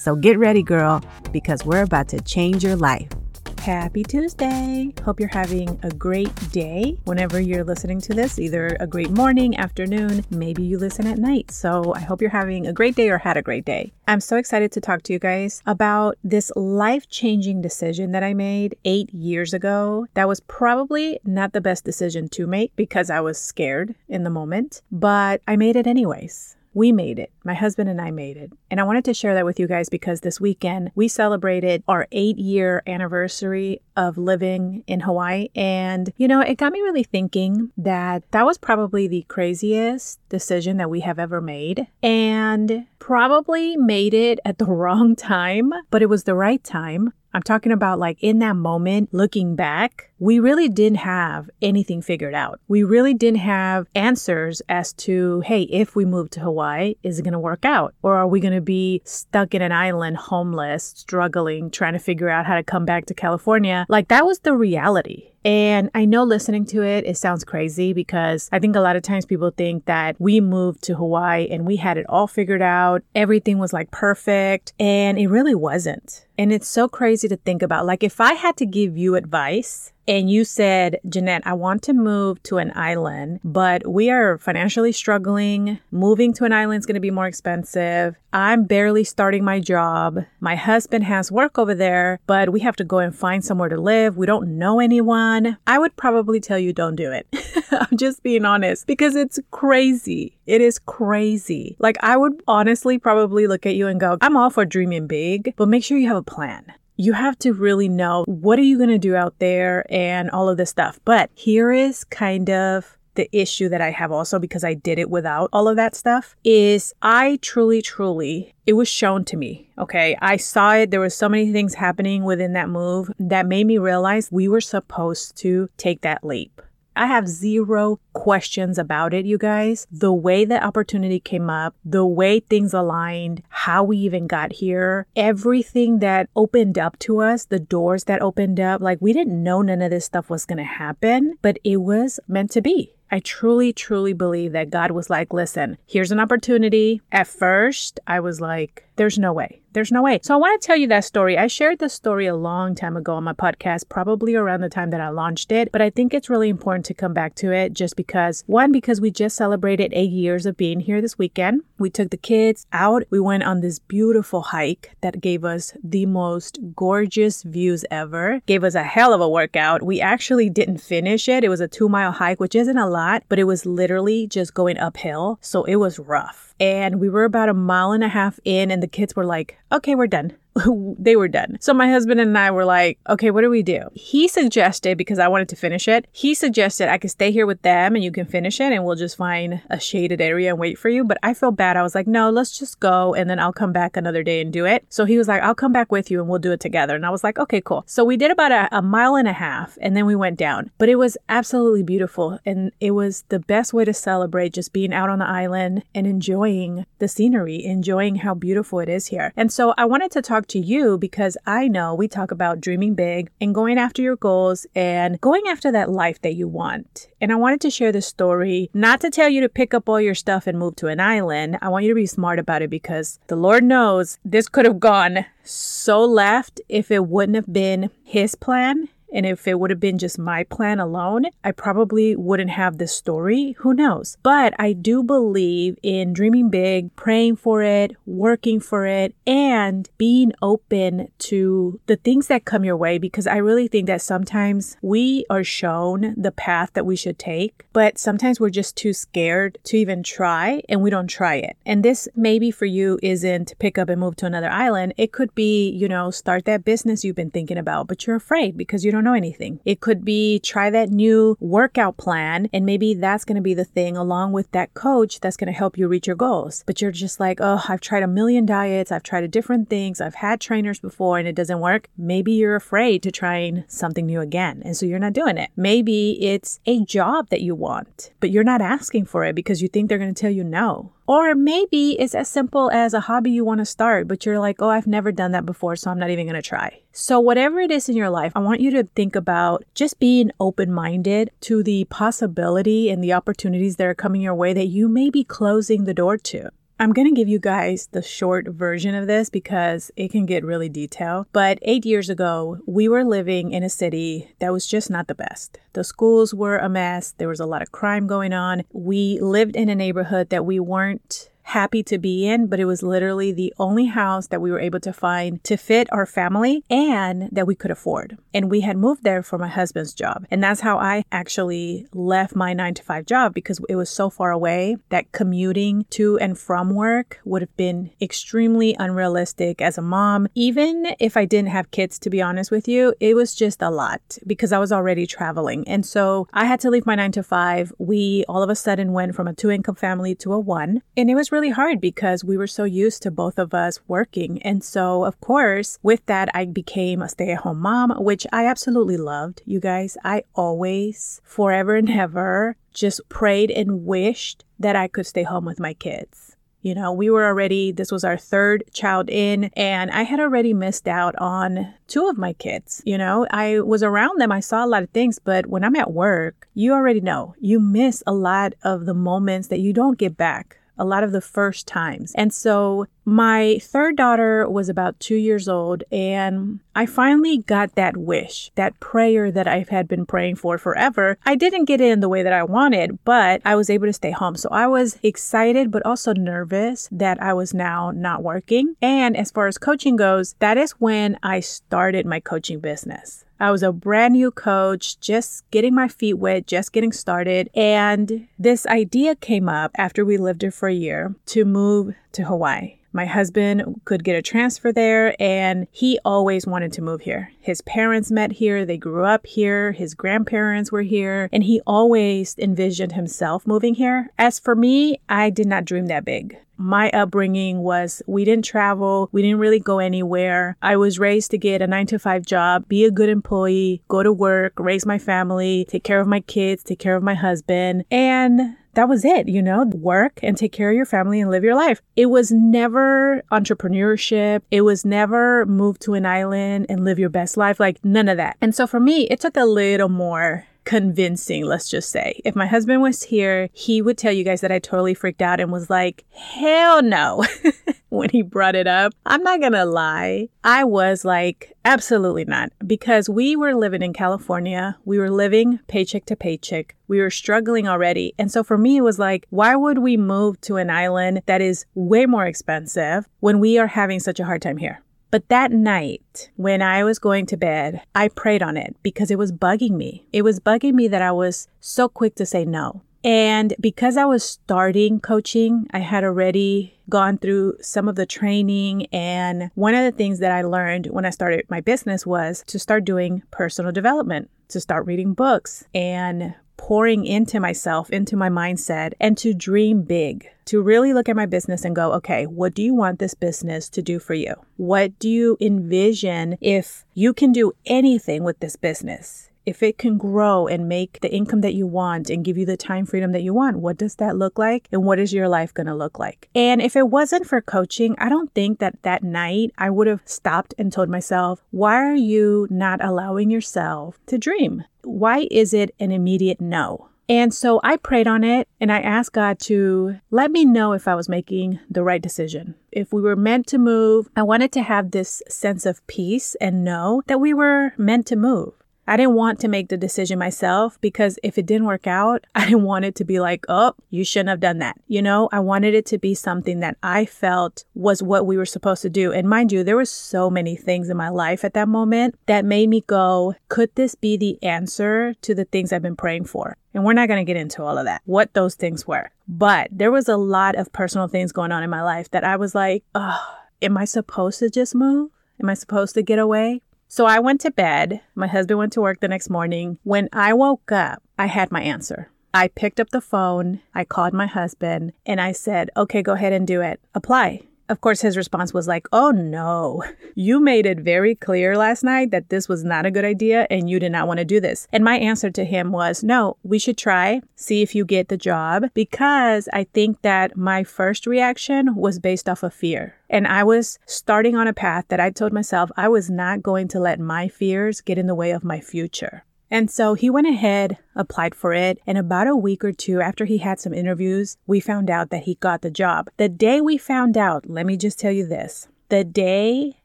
So get ready, girl, because we're about to change your life. Happy Tuesday! Hope you're having a great day whenever you're listening to this, either a great morning, afternoon, maybe you listen at night. So I hope you're having a great day or had a great day. I'm so excited to talk to you guys about this life changing decision that I made eight years ago. That was probably not the best decision to make because I was scared in the moment, but I made it anyways. We made it. My husband and I made it. And I wanted to share that with you guys because this weekend we celebrated our eight year anniversary of living in Hawaii. And, you know, it got me really thinking that that was probably the craziest decision that we have ever made. And probably made it at the wrong time, but it was the right time. I'm talking about like in that moment, looking back, we really didn't have anything figured out. We really didn't have answers as to, hey, if we move to Hawaii, is it going to work out? Or are we going to be stuck in an island, homeless, struggling, trying to figure out how to come back to California? Like that was the reality. And I know listening to it, it sounds crazy because I think a lot of times people think that we moved to Hawaii and we had it all figured out. Everything was like perfect. And it really wasn't. And it's so crazy to think about. Like, if I had to give you advice and you said, Jeannet, I want to move to an island, but we are financially struggling. Moving to an island is going to be more expensive. I'm barely starting my job. My husband has work over there, but we have to go and find somewhere to live. We don't know anyone. I would probably tell you don't do it. I'm just being honest because it's crazy. It is crazy. Like, I would honestly probably look at you and go, I'm all for dreaming big, but make sure you have a plan you have to really know what are you going to do out there and all of this stuff. But here is kind of the issue that I have also because I did it without all of that stuff is I truly, truly, it was shown to me. Okay. I saw it. There were so many things happening within that move that made me realize we were supposed to take that leap. I have zero questions about it, you guys. The way the opportunity came up, the way things aligned, how we even got here, everything that opened up to us, the doors that opened up, like we didn't know none of this stuff was going to happen, but it was meant to be. I truly, truly believe that God was like, listen, here's an opportunity. At first, I was like, there's no way. There's no way. So I want to tell you that story. I shared this story a long time ago on my podcast, probably around the time that I launched it, but I think it's really important to come back to it just because one, because we just celebrated eight years of being here this weekend. We took the kids out. We went on this beautiful hike that gave us the most gorgeous views ever, gave us a hell of a workout. We actually didn't finish it. It was a two mile hike, which isn't a lot, but it was literally just going uphill. So it was rough and we were about a mile and a half in and the kids were like okay we're done they were done. So my husband and I were like, okay, what do we do? He suggested, because I wanted to finish it, he suggested I could stay here with them and you can finish it and we'll just find a shaded area and wait for you. But I felt bad. I was like, no, let's just go and then I'll come back another day and do it. So he was like, I'll come back with you and we'll do it together. And I was like, okay, cool. So we did about a, a mile and a half and then we went down. But it was absolutely beautiful. And it was the best way to celebrate just being out on the island and enjoying the scenery, enjoying how beautiful it is here. And so I wanted to talk talk to you because I know we talk about dreaming big and going after your goals and going after that life that you want. And I wanted to share this story, not to tell you to pick up all your stuff and move to an island. I want you to be smart about it because the Lord knows this could have gone so left if it wouldn't have been His plan and if it would have been just my plan alone, I probably wouldn't have this story. Who knows? But I do believe in dreaming big, praying for it, working for it, and being open to the things that come your way because I really think that sometimes we are shown the path that we should take, but sometimes we're just too scared to even try and we don't try it. And this maybe for you isn't pick up and move to another island. It could be, you know, start that business you've been thinking about, but you're afraid because you don't don't know anything. It could be try that new workout plan, and maybe that's going to be the thing along with that coach that's going to help you reach your goals. But you're just like, oh, I've tried a million diets, I've tried different things, I've had trainers before, and it doesn't work. Maybe you're afraid to trying something new again, and so you're not doing it. Maybe it's a job that you want, but you're not asking for it because you think they're going to tell you no. Or maybe it's as simple as a hobby you want to start, but you're like, oh, I've never done that before, so I'm not even going to try. So, whatever it is in your life, I want you to think about just being open minded to the possibility and the opportunities that are coming your way that you may be closing the door to. I'm going to give you guys the short version of this because it can get really detailed. But eight years ago, we were living in a city that was just not the best. The schools were a mess, there was a lot of crime going on. We lived in a neighborhood that we weren't happy to be in, but it was literally the only house that we were able to find to fit our family and that we could afford. And we had moved there for my husband's job. And that's how I actually left my nine to five job because it was so far away that commuting to and from work would have been extremely unrealistic as a mom. Even if I didn't have kids, to be honest with you, it was just a lot because I was already traveling. And so I had to leave my nine to five. We all of a sudden went from a two income family to a one. And it was really hard because we were so used to both of us working. And so, of course, with that, I became a stay at home mom, which I absolutely loved. You guys, I always, forever and ever, just prayed and wished that I could stay home with my kids. You know, we were already, this was our third child in, and I had already missed out on two of my kids. You know, I was around them, I saw a lot of things, but when I'm at work, you already know you miss a lot of the moments that you don't get back a lot of the first times. And so my third daughter was about two years old, and I finally got that wish, that prayer that I've had been praying for forever. I didn't get it in the way that I wanted, but I was able to stay home. So I was excited, but also nervous that I was now not working. And as far as coaching goes, that is when I started my coaching business. I was a brand new coach, just getting my feet wet, just getting started. And this idea came up after we lived here for a year to move to Hawaii. My husband could get a transfer there, and he always wanted to move here. His parents met here, they grew up here, his grandparents were here, and he always envisioned himself moving here. As for me, I did not dream that big my upbringing was we didn't travel, we didn't really go anywhere. I was raised to get a nine to five job, be a good employee, go to work, raise my family, take care of my kids, take care of my husband. And that was it, you know, work and take care of your family and live your life. It was never entrepreneurship. It was never move to an island and live your best life. Like none of that. And so for me, it took a little more convincing, let's just say. If my husband was here, he would tell you guys that I totally freaked out and was like, hell no. when he brought it up. I'm not gonna lie. I was like, absolutely not. Because we were living in California. We were living paycheck to paycheck. We were struggling already. And so for me, it was like, why would we move to an island that is way more expensive when we are having such a hard time here? But that night, when I was going to bed, I prayed on it because it was bugging me. It was bugging me that I was so quick to say no. And because I was starting coaching, I had already gone through some of the training. And one of the things that I learned when I started my business was to start doing personal development, to start reading books and pouring into myself, into my mindset, and to dream big, to really look at my business and go, okay, what do you want this business to do for you? What do you envision if you can do anything with this business? If it can grow and make the income that you want and give you the time freedom that you want, what does that look like? And what is your life going to look like? And if it wasn't for coaching, I don't think that that night I would have stopped and told myself, why are you not allowing yourself to dream? Why is it an immediate no? And so I prayed on it and I asked God to let me know if I was making the right decision. If we were meant to move, I wanted to have this sense of peace and know that we were meant to move. I didn't want to make the decision myself because if it didn't work out, I didn't want it to be like, oh, you shouldn't have done that. You know, I wanted it to be something that I felt was what we were supposed to do. And mind you, there were so many things in my life at that moment that made me go, could this be the answer to the things I've been praying for? And we're not going to get into all of that, what those things were. But there was a lot of personal things going on in my life that I was like, oh, am I supposed to just move? Am I supposed to get away? So I went to bed. My husband went to work the next morning. When I woke up, I had my answer. I picked up the phone, I called my husband, and I said, okay, go ahead and do it. Apply. Of course, his response was like, Oh no, you made it very clear last night that this was not a good idea and you did not want to do this. And my answer to him was, No, we should try, see if you get the job, because I think that my first reaction was based off of fear. And I was starting on a path that I told myself I was not going to let my fears get in the way of my future. And so he went ahead, applied for it, and about a week or two after he had some interviews, we found out that he got the job. The day we found out, let me just tell you this the day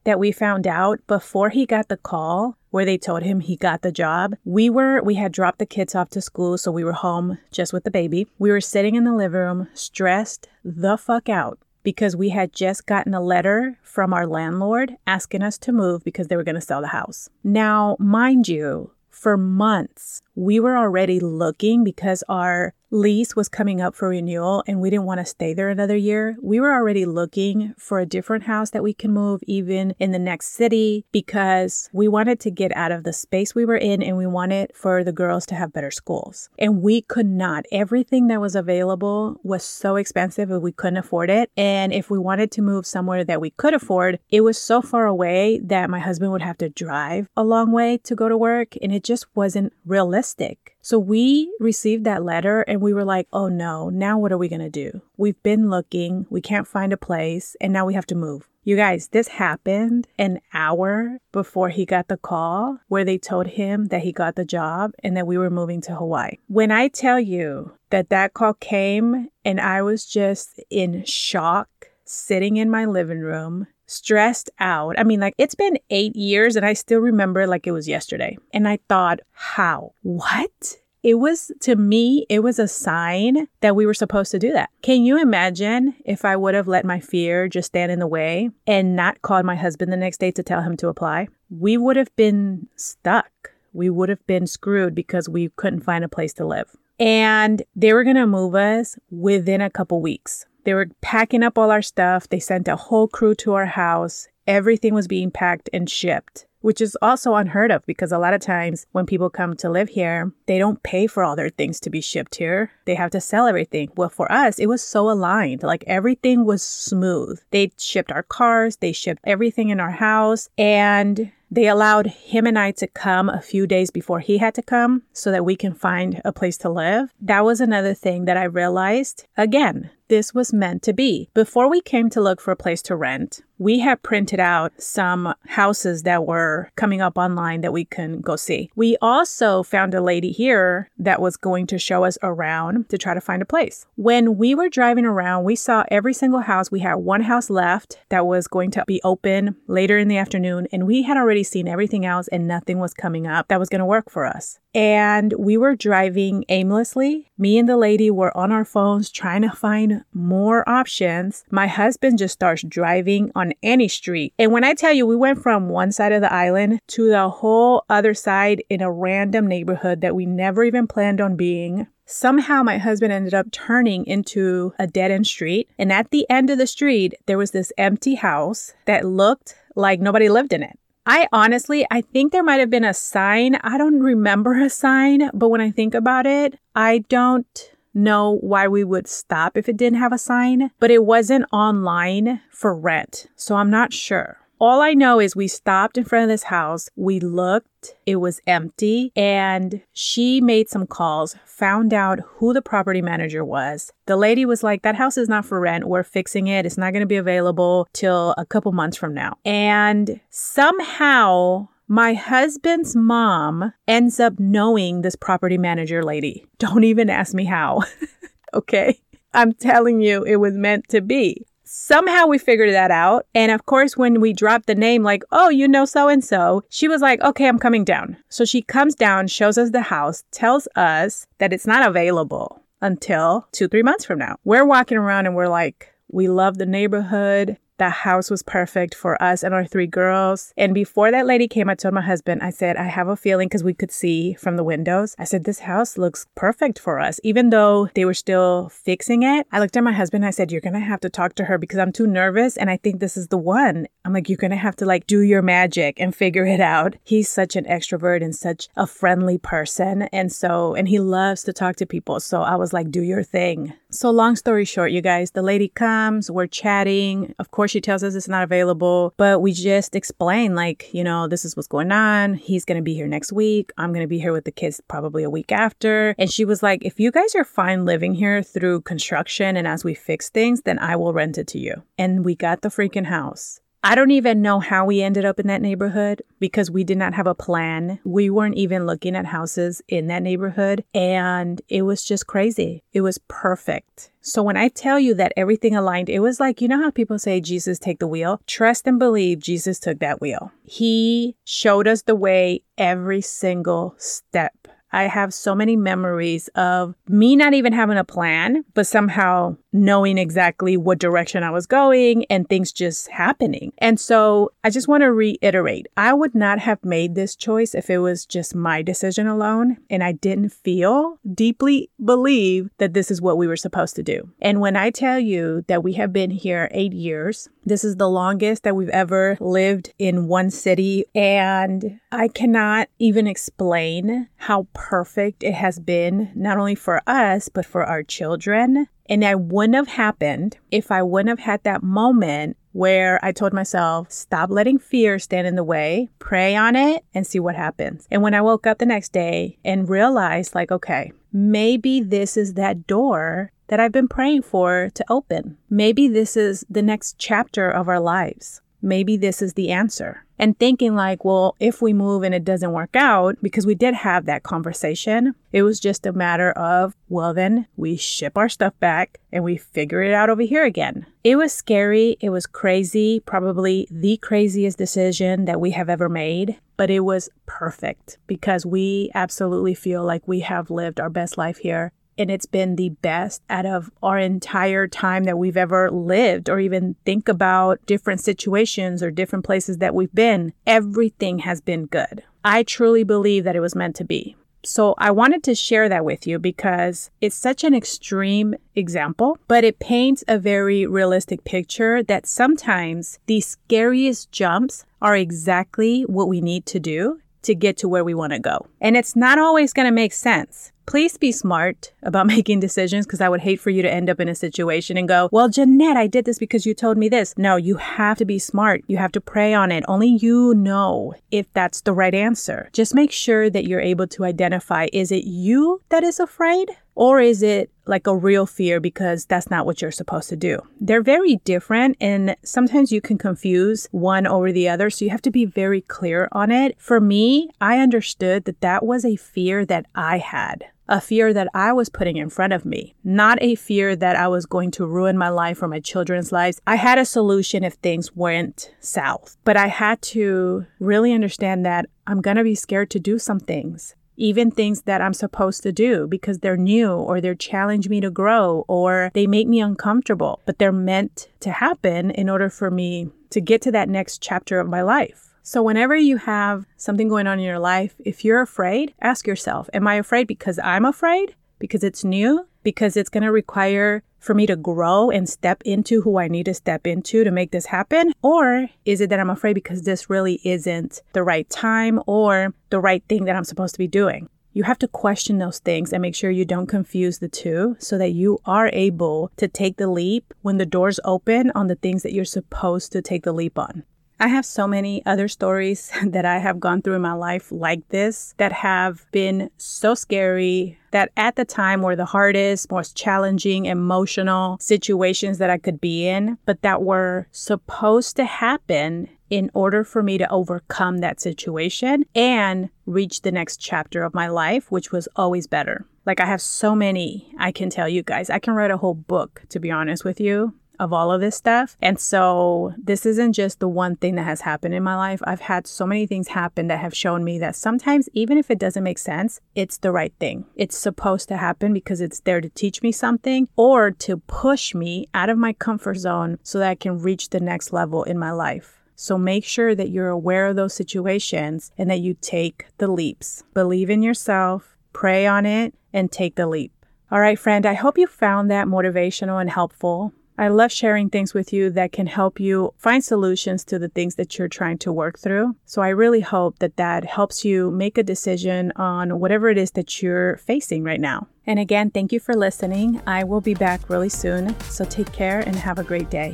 that we found out before he got the call where they told him he got the job we were we had dropped the kids off to school so we were home just with the baby we were sitting in the living room stressed the fuck out because we had just gotten a letter from our landlord asking us to move because they were going to sell the house now mind you for months, we were already looking because our lease was coming up for renewal and we didn't want to stay there another year. We were already looking for a different house that we can move even in the next city because we wanted to get out of the space we were in and we wanted for the girls to have better schools. And we could not. Everything that was available was so expensive and we couldn't afford it. And if we wanted to move somewhere that we could afford, it was so far away that my husband would have to drive a long way to go to work and it just wasn't realistic. So we received that letter and we were like, oh no, now what are we going to do? We've been looking, we can't find a place, and now we have to move. You guys, this happened an hour before he got the call where they told him that he got the job and that we were moving to Hawaii. When I tell you that that call came and I was just in shock, sitting in my living room, stressed out. I mean, like it's been eight years and I still remember like it was yesterday. And I thought, how? What? It was to me, it was a sign that we were supposed to do that. Can you imagine if I would have let my fear just stand in the way and not called my husband the next day to tell him to apply? We would have been stuck. We would have been screwed because we couldn't find a place to live. And they were going to move us within a couple weeks. They were packing up all our stuff. They sent a whole crew to our house. Everything was being packed and shipped, which is also unheard of because a lot of times when people come to live here, they don't pay for all their things to be shipped here. They have to sell everything. Well, for us, it was so aligned. Like everything was smooth. They shipped our cars, they shipped everything in our house, and they allowed him and I to come a few days before he had to come so that we can find a place to live. That was another thing that I realized. Again, this was meant to be. Before we came to look for a place to rent, we had printed out some houses that were coming up online that we can go see. We also found a lady here that was going to show us around to try to find a place. When we were driving around, we saw every single house. We had one house left that was going to be open later in the afternoon, and we had already seen everything else, and nothing was coming up that was going to work for us. And we were driving aimlessly. Me and the lady were on our phones trying to find more options. My husband just starts driving on any street. And when I tell you, we went from one side of the island to the whole other side in a random neighborhood that we never even planned on being. Somehow, my husband ended up turning into a dead end street. And at the end of the street, there was this empty house that looked like nobody lived in it. I honestly, I think there might have been a sign. I don't remember a sign, but when I think about it, I don't know why we would stop if it didn't have a sign, but it wasn't online for rent. So I'm not sure. All I know is we stopped in front of this house. We looked, it was empty, and she made some calls, found out who the property manager was. The lady was like, That house is not for rent. We're fixing it. It's not going to be available till a couple months from now. And somehow, my husband's mom ends up knowing this property manager lady. Don't even ask me how. okay. I'm telling you, it was meant to be. Somehow we figured that out. And of course, when we dropped the name, like, oh, you know so and so, she was like, okay, I'm coming down. So she comes down, shows us the house, tells us that it's not available until two, three months from now. We're walking around and we're like, we love the neighborhood. The house was perfect for us and our three girls. And before that lady came, I told my husband, I said, I have a feeling because we could see from the windows. I said, this house looks perfect for us. Even though they were still fixing it, I looked at my husband. I said, You're going to have to talk to her because I'm too nervous. And I think this is the one. I'm like, You're going to have to like do your magic and figure it out. He's such an extrovert and such a friendly person. And so, and he loves to talk to people. So I was like, Do your thing. So, long story short, you guys, the lady comes, we're chatting. Of course, she tells us it's not available, but we just explain, like, you know, this is what's going on. He's going to be here next week. I'm going to be here with the kids probably a week after. And she was like, if you guys are fine living here through construction and as we fix things, then I will rent it to you. And we got the freaking house. I don't even know how we ended up in that neighborhood because we did not have a plan. We weren't even looking at houses in that neighborhood. And it was just crazy. It was perfect. So when I tell you that everything aligned, it was like, you know how people say, Jesus, take the wheel? Trust and believe Jesus took that wheel. He showed us the way every single step. I have so many memories of me not even having a plan, but somehow knowing exactly what direction I was going and things just happening. And so I just want to reiterate I would not have made this choice if it was just my decision alone and I didn't feel deeply believe that this is what we were supposed to do. And when I tell you that we have been here eight years, this is the longest that we've ever lived in one city. And I cannot even explain how perfect it has been, not only for us, but for our children. And that wouldn't have happened if I wouldn't have had that moment where I told myself, stop letting fear stand in the way, pray on it, and see what happens. And when I woke up the next day and realized, like, okay, maybe this is that door that I've been praying for to open. Maybe this is the next chapter of our lives. Maybe this is the answer and thinking like, well, if we move and it doesn't work out, because we did have that conversation, it was just a matter of, well, then we ship our stuff back and we figure it out over here again. It was scary. It was crazy, probably the craziest decision that we have ever made, but it was perfect because we absolutely feel like we have lived our best life here and it's been the best out of our entire time that we've ever lived or even think about different situations or different places that we've been. Everything has been good. I truly believe that it was meant to be. So I wanted to share that with you because it's such an extreme example, but it paints a very realistic picture that sometimes the scariest jumps are exactly what we need to do to get to where we want to go. And it's not always going to make sense. Please be smart about making decisions because I would hate for you to end up in a situation and go, Well, Jeannet, I did this because you told me this. No, you have to be smart. You have to pray on it. Only you know if that's the right answer. Just make sure that you're able to identify is it you that is afraid? Or is it like a real fear because that's not what you're supposed to do? They're very different, and sometimes you can confuse one over the other. So you have to be very clear on it. For me, I understood that that was a fear that I had a fear that I was putting in front of me, not a fear that I was going to ruin my life or my children's lives. I had a solution if things went south, but I had to really understand that I'm to be scared to do some things even things that I'm supposed to do because they're new or they challenge me to grow or they make me uncomfortable, but they're meant to happen in order for me to get to that next chapter of my life. So, whenever you have something going on in your life, if you're afraid, ask yourself, Am I afraid because I'm afraid? Because it's new? Because it's going to require for me to grow and step into who I need to step into to make this happen? Or is it that I'm afraid because this really isn't the right time or the right thing that I'm supposed to be doing? You have to question those things and make sure you don't confuse the two so that you are able to take the leap when the doors open on the things that you're supposed to take the leap on. I have so many other stories that I have gone through in my life like this that have been so scary that at the time were the hardest, most challenging, emotional situations that I could be in, but that were supposed to happen in order for me to overcome that situation and reach the next chapter of my life, which was always better. Like, I have so many I can tell you guys. I can write a whole book, to be honest with you, of all of this stuff. And so this isn't just the one thing that has happened in my life. I've had so many things happen that have shown me that sometimes, even if it doesn't make sense, it's the right thing. It's supposed to happen because it's there to teach me something or to push me out of my comfort zone so that I can reach the next level in my life. So make sure that you're aware of those situations and that you take the leaps. Believe in yourself, pray on it, and take the leap. All right, friend, I hope you found that motivational and helpful. I love sharing things with you that can help you find solutions to the things that you're trying to work through. So I really hope that that helps you make a decision on whatever it is that you're facing right now. And again, thank you for listening. I will be back really soon. So take care and have a great day.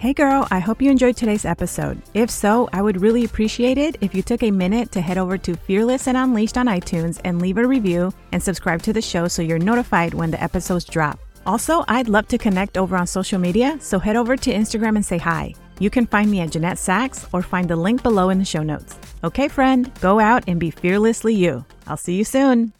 Hey girl, I hope you enjoyed today's episode. If so, I would really appreciate it if you took a minute to head over to Fearless and Unleashed on iTunes and leave a review and subscribe to the show so you're notified when the episodes drop. Also, I'd love to connect over on social media, so head over to Instagram and say hi. You can find me at Jeannet Sacks or find the link below in the show notes. Okay, friend, go out and be fearlessly you. I'll see you soon.